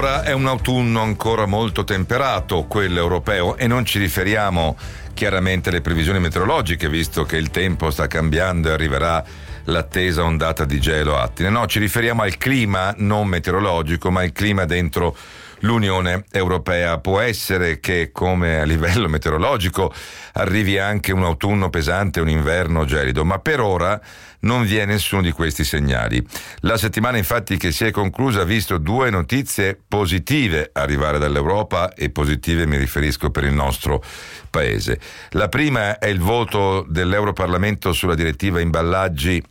Per ora è un autunno ancora molto temperato, quello europeo, e non ci riferiamo chiaramente alle previsioni meteorologiche, visto che il tempo sta cambiando e arriverà l'attesa ondata di gelo attine. No, ci riferiamo al clima non meteorologico, ma il clima dentro l'Unione Europea. Può essere che, come a livello meteorologico, arrivi anche un autunno pesante, un inverno gelido, ma per ora non vi è nessuno di questi segnali. La settimana infatti che si è conclusa ha visto due notizie positive arrivare dall'Europa e positive mi riferisco per il nostro paese. La prima è il voto dell'Europarlamento sulla direttiva imballaggi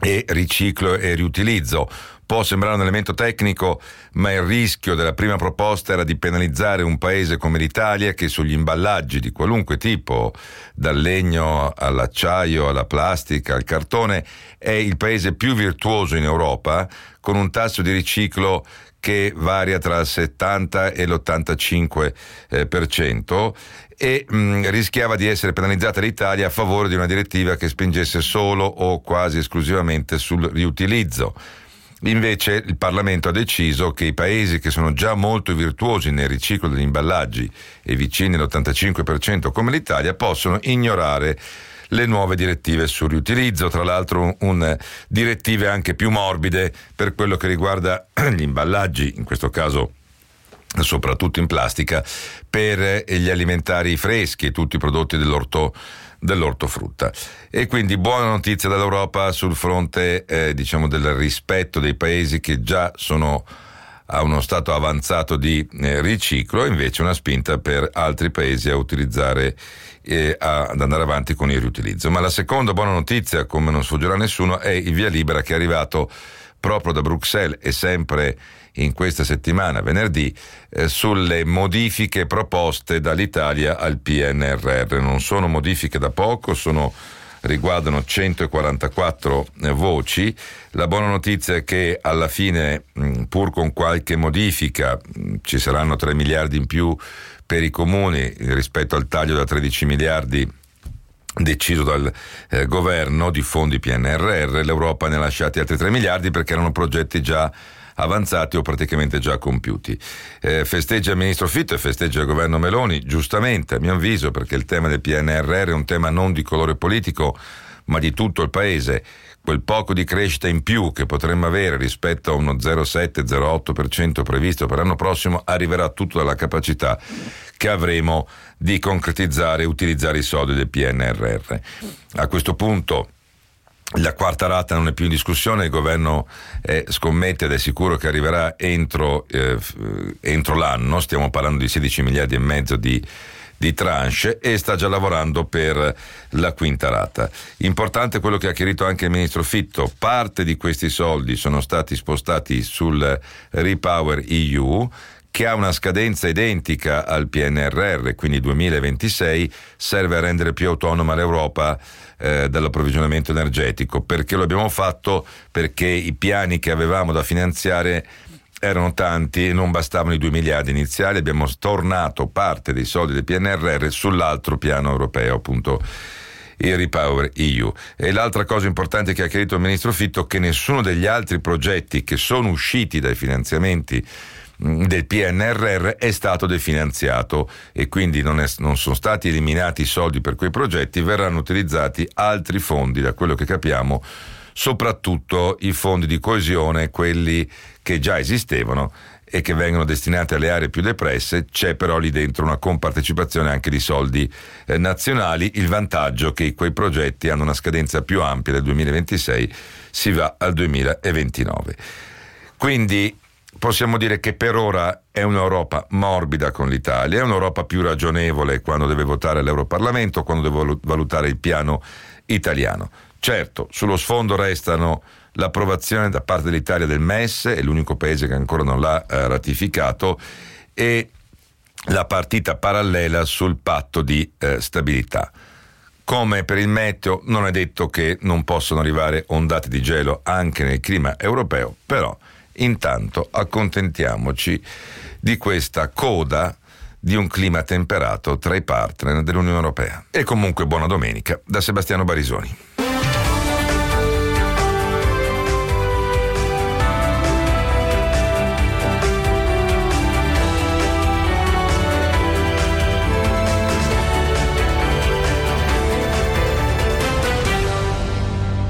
e riciclo e riutilizzo Può sembrare un elemento tecnico, ma il rischio della prima proposta era di penalizzare un paese come l'Italia che sugli imballaggi di qualunque tipo, dal legno all'acciaio, alla plastica, al cartone, è il paese più virtuoso in Europa, con un tasso di riciclo che varia tra il 70 e l'85% eh, e mh, rischiava di essere penalizzata l'Italia a favore di una direttiva che spingesse solo o quasi esclusivamente sul riutilizzo. Invece il Parlamento ha deciso che i paesi che sono già molto virtuosi nel riciclo degli imballaggi e vicini all'85% come l'Italia possono ignorare le nuove direttive sul riutilizzo, tra l'altro un, direttive anche più morbide per quello che riguarda gli imballaggi, in questo caso soprattutto in plastica, per gli alimentari freschi e tutti i prodotti dell'orto dell'ortofrutta. E quindi buona notizia dall'Europa sul fronte eh, diciamo del rispetto dei paesi che già sono a uno stato avanzato di eh, riciclo, invece una spinta per altri paesi a utilizzare e ad andare avanti con il riutilizzo. Ma la seconda buona notizia, come non sfuggerà a nessuno, è il via libera che è arrivato proprio da Bruxelles e sempre in questa settimana, venerdì, eh, sulle modifiche proposte dall'Italia al PNRR. Non sono modifiche da poco, sono riguardano 144 eh, voci. La buona notizia è che alla fine, mh, pur con qualche modifica, mh, ci saranno 3 miliardi in più per i comuni rispetto al taglio da 13 miliardi deciso dal eh, governo di fondi PNRR, l'Europa ne ha lasciati altri 3 miliardi perché erano progetti già avanzati o praticamente già compiuti. Eh, festeggia il ministro Fitto e festeggia il governo Meloni, giustamente a mio avviso, perché il tema del PNRR è un tema non di colore politico, ma di tutto il paese. Quel poco di crescita in più che potremmo avere rispetto a uno 0,7-0,8% previsto per l'anno prossimo arriverà tutto dalla capacità che avremo di concretizzare e utilizzare i soldi del PNRR. A questo punto la quarta rata non è più in discussione, il governo eh, scommette ed è sicuro che arriverà entro, eh, entro, l'anno, stiamo parlando di 16 miliardi e mezzo di, di tranche e sta già lavorando per la quinta rata. Importante quello che ha chiarito anche il ministro Fitto, parte di questi soldi sono stati spostati sul Repower EU che ha una scadenza identica al PNRR, quindi 2026, serve a rendere più autonoma l'Europa eh, dall'approvvigionamento energetico. Perché lo abbiamo fatto? Perché i piani che avevamo da finanziare erano tanti e non bastavano i 2 miliardi iniziali, abbiamo tornato parte dei soldi del PNRR sull'altro piano europeo, appunto il Repower EU. E l'altra cosa importante che ha chiarito il ministro Fitto è che nessuno degli altri progetti che sono usciti dai finanziamenti del PNRR è stato definanziato e quindi non, è, non, sono stati eliminati i soldi per quei progetti, verranno utilizzati altri fondi, da quello che capiamo, soprattutto i fondi di coesione, quelli che già esistevano e che vengono destinati alle aree più depresse, c'è però lì dentro una compartecipazione anche di soldi eh, nazionali, il vantaggio che quei progetti hanno una scadenza più ampia del 2026, si va al 2029. Quindi possiamo dire che per ora è un'Europa morbida con l'Italia, è un'Europa più ragionevole quando deve votare l'Europarlamento, quando deve valutare il piano italiano. Certo, sullo sfondo restano l'approvazione da parte dell'Italia del MES, è l'unico paese che ancora non l'ha eh, ratificato, e la partita parallela sul patto di eh, stabilità. Come per il meteo non è detto che non possano arrivare ondate di gelo anche nel clima europeo, però Intanto accontentiamoci di questa coda di un clima temperato tra i partner dell'Unione Europea. E comunque buona domenica da Sebastiano Barisoni.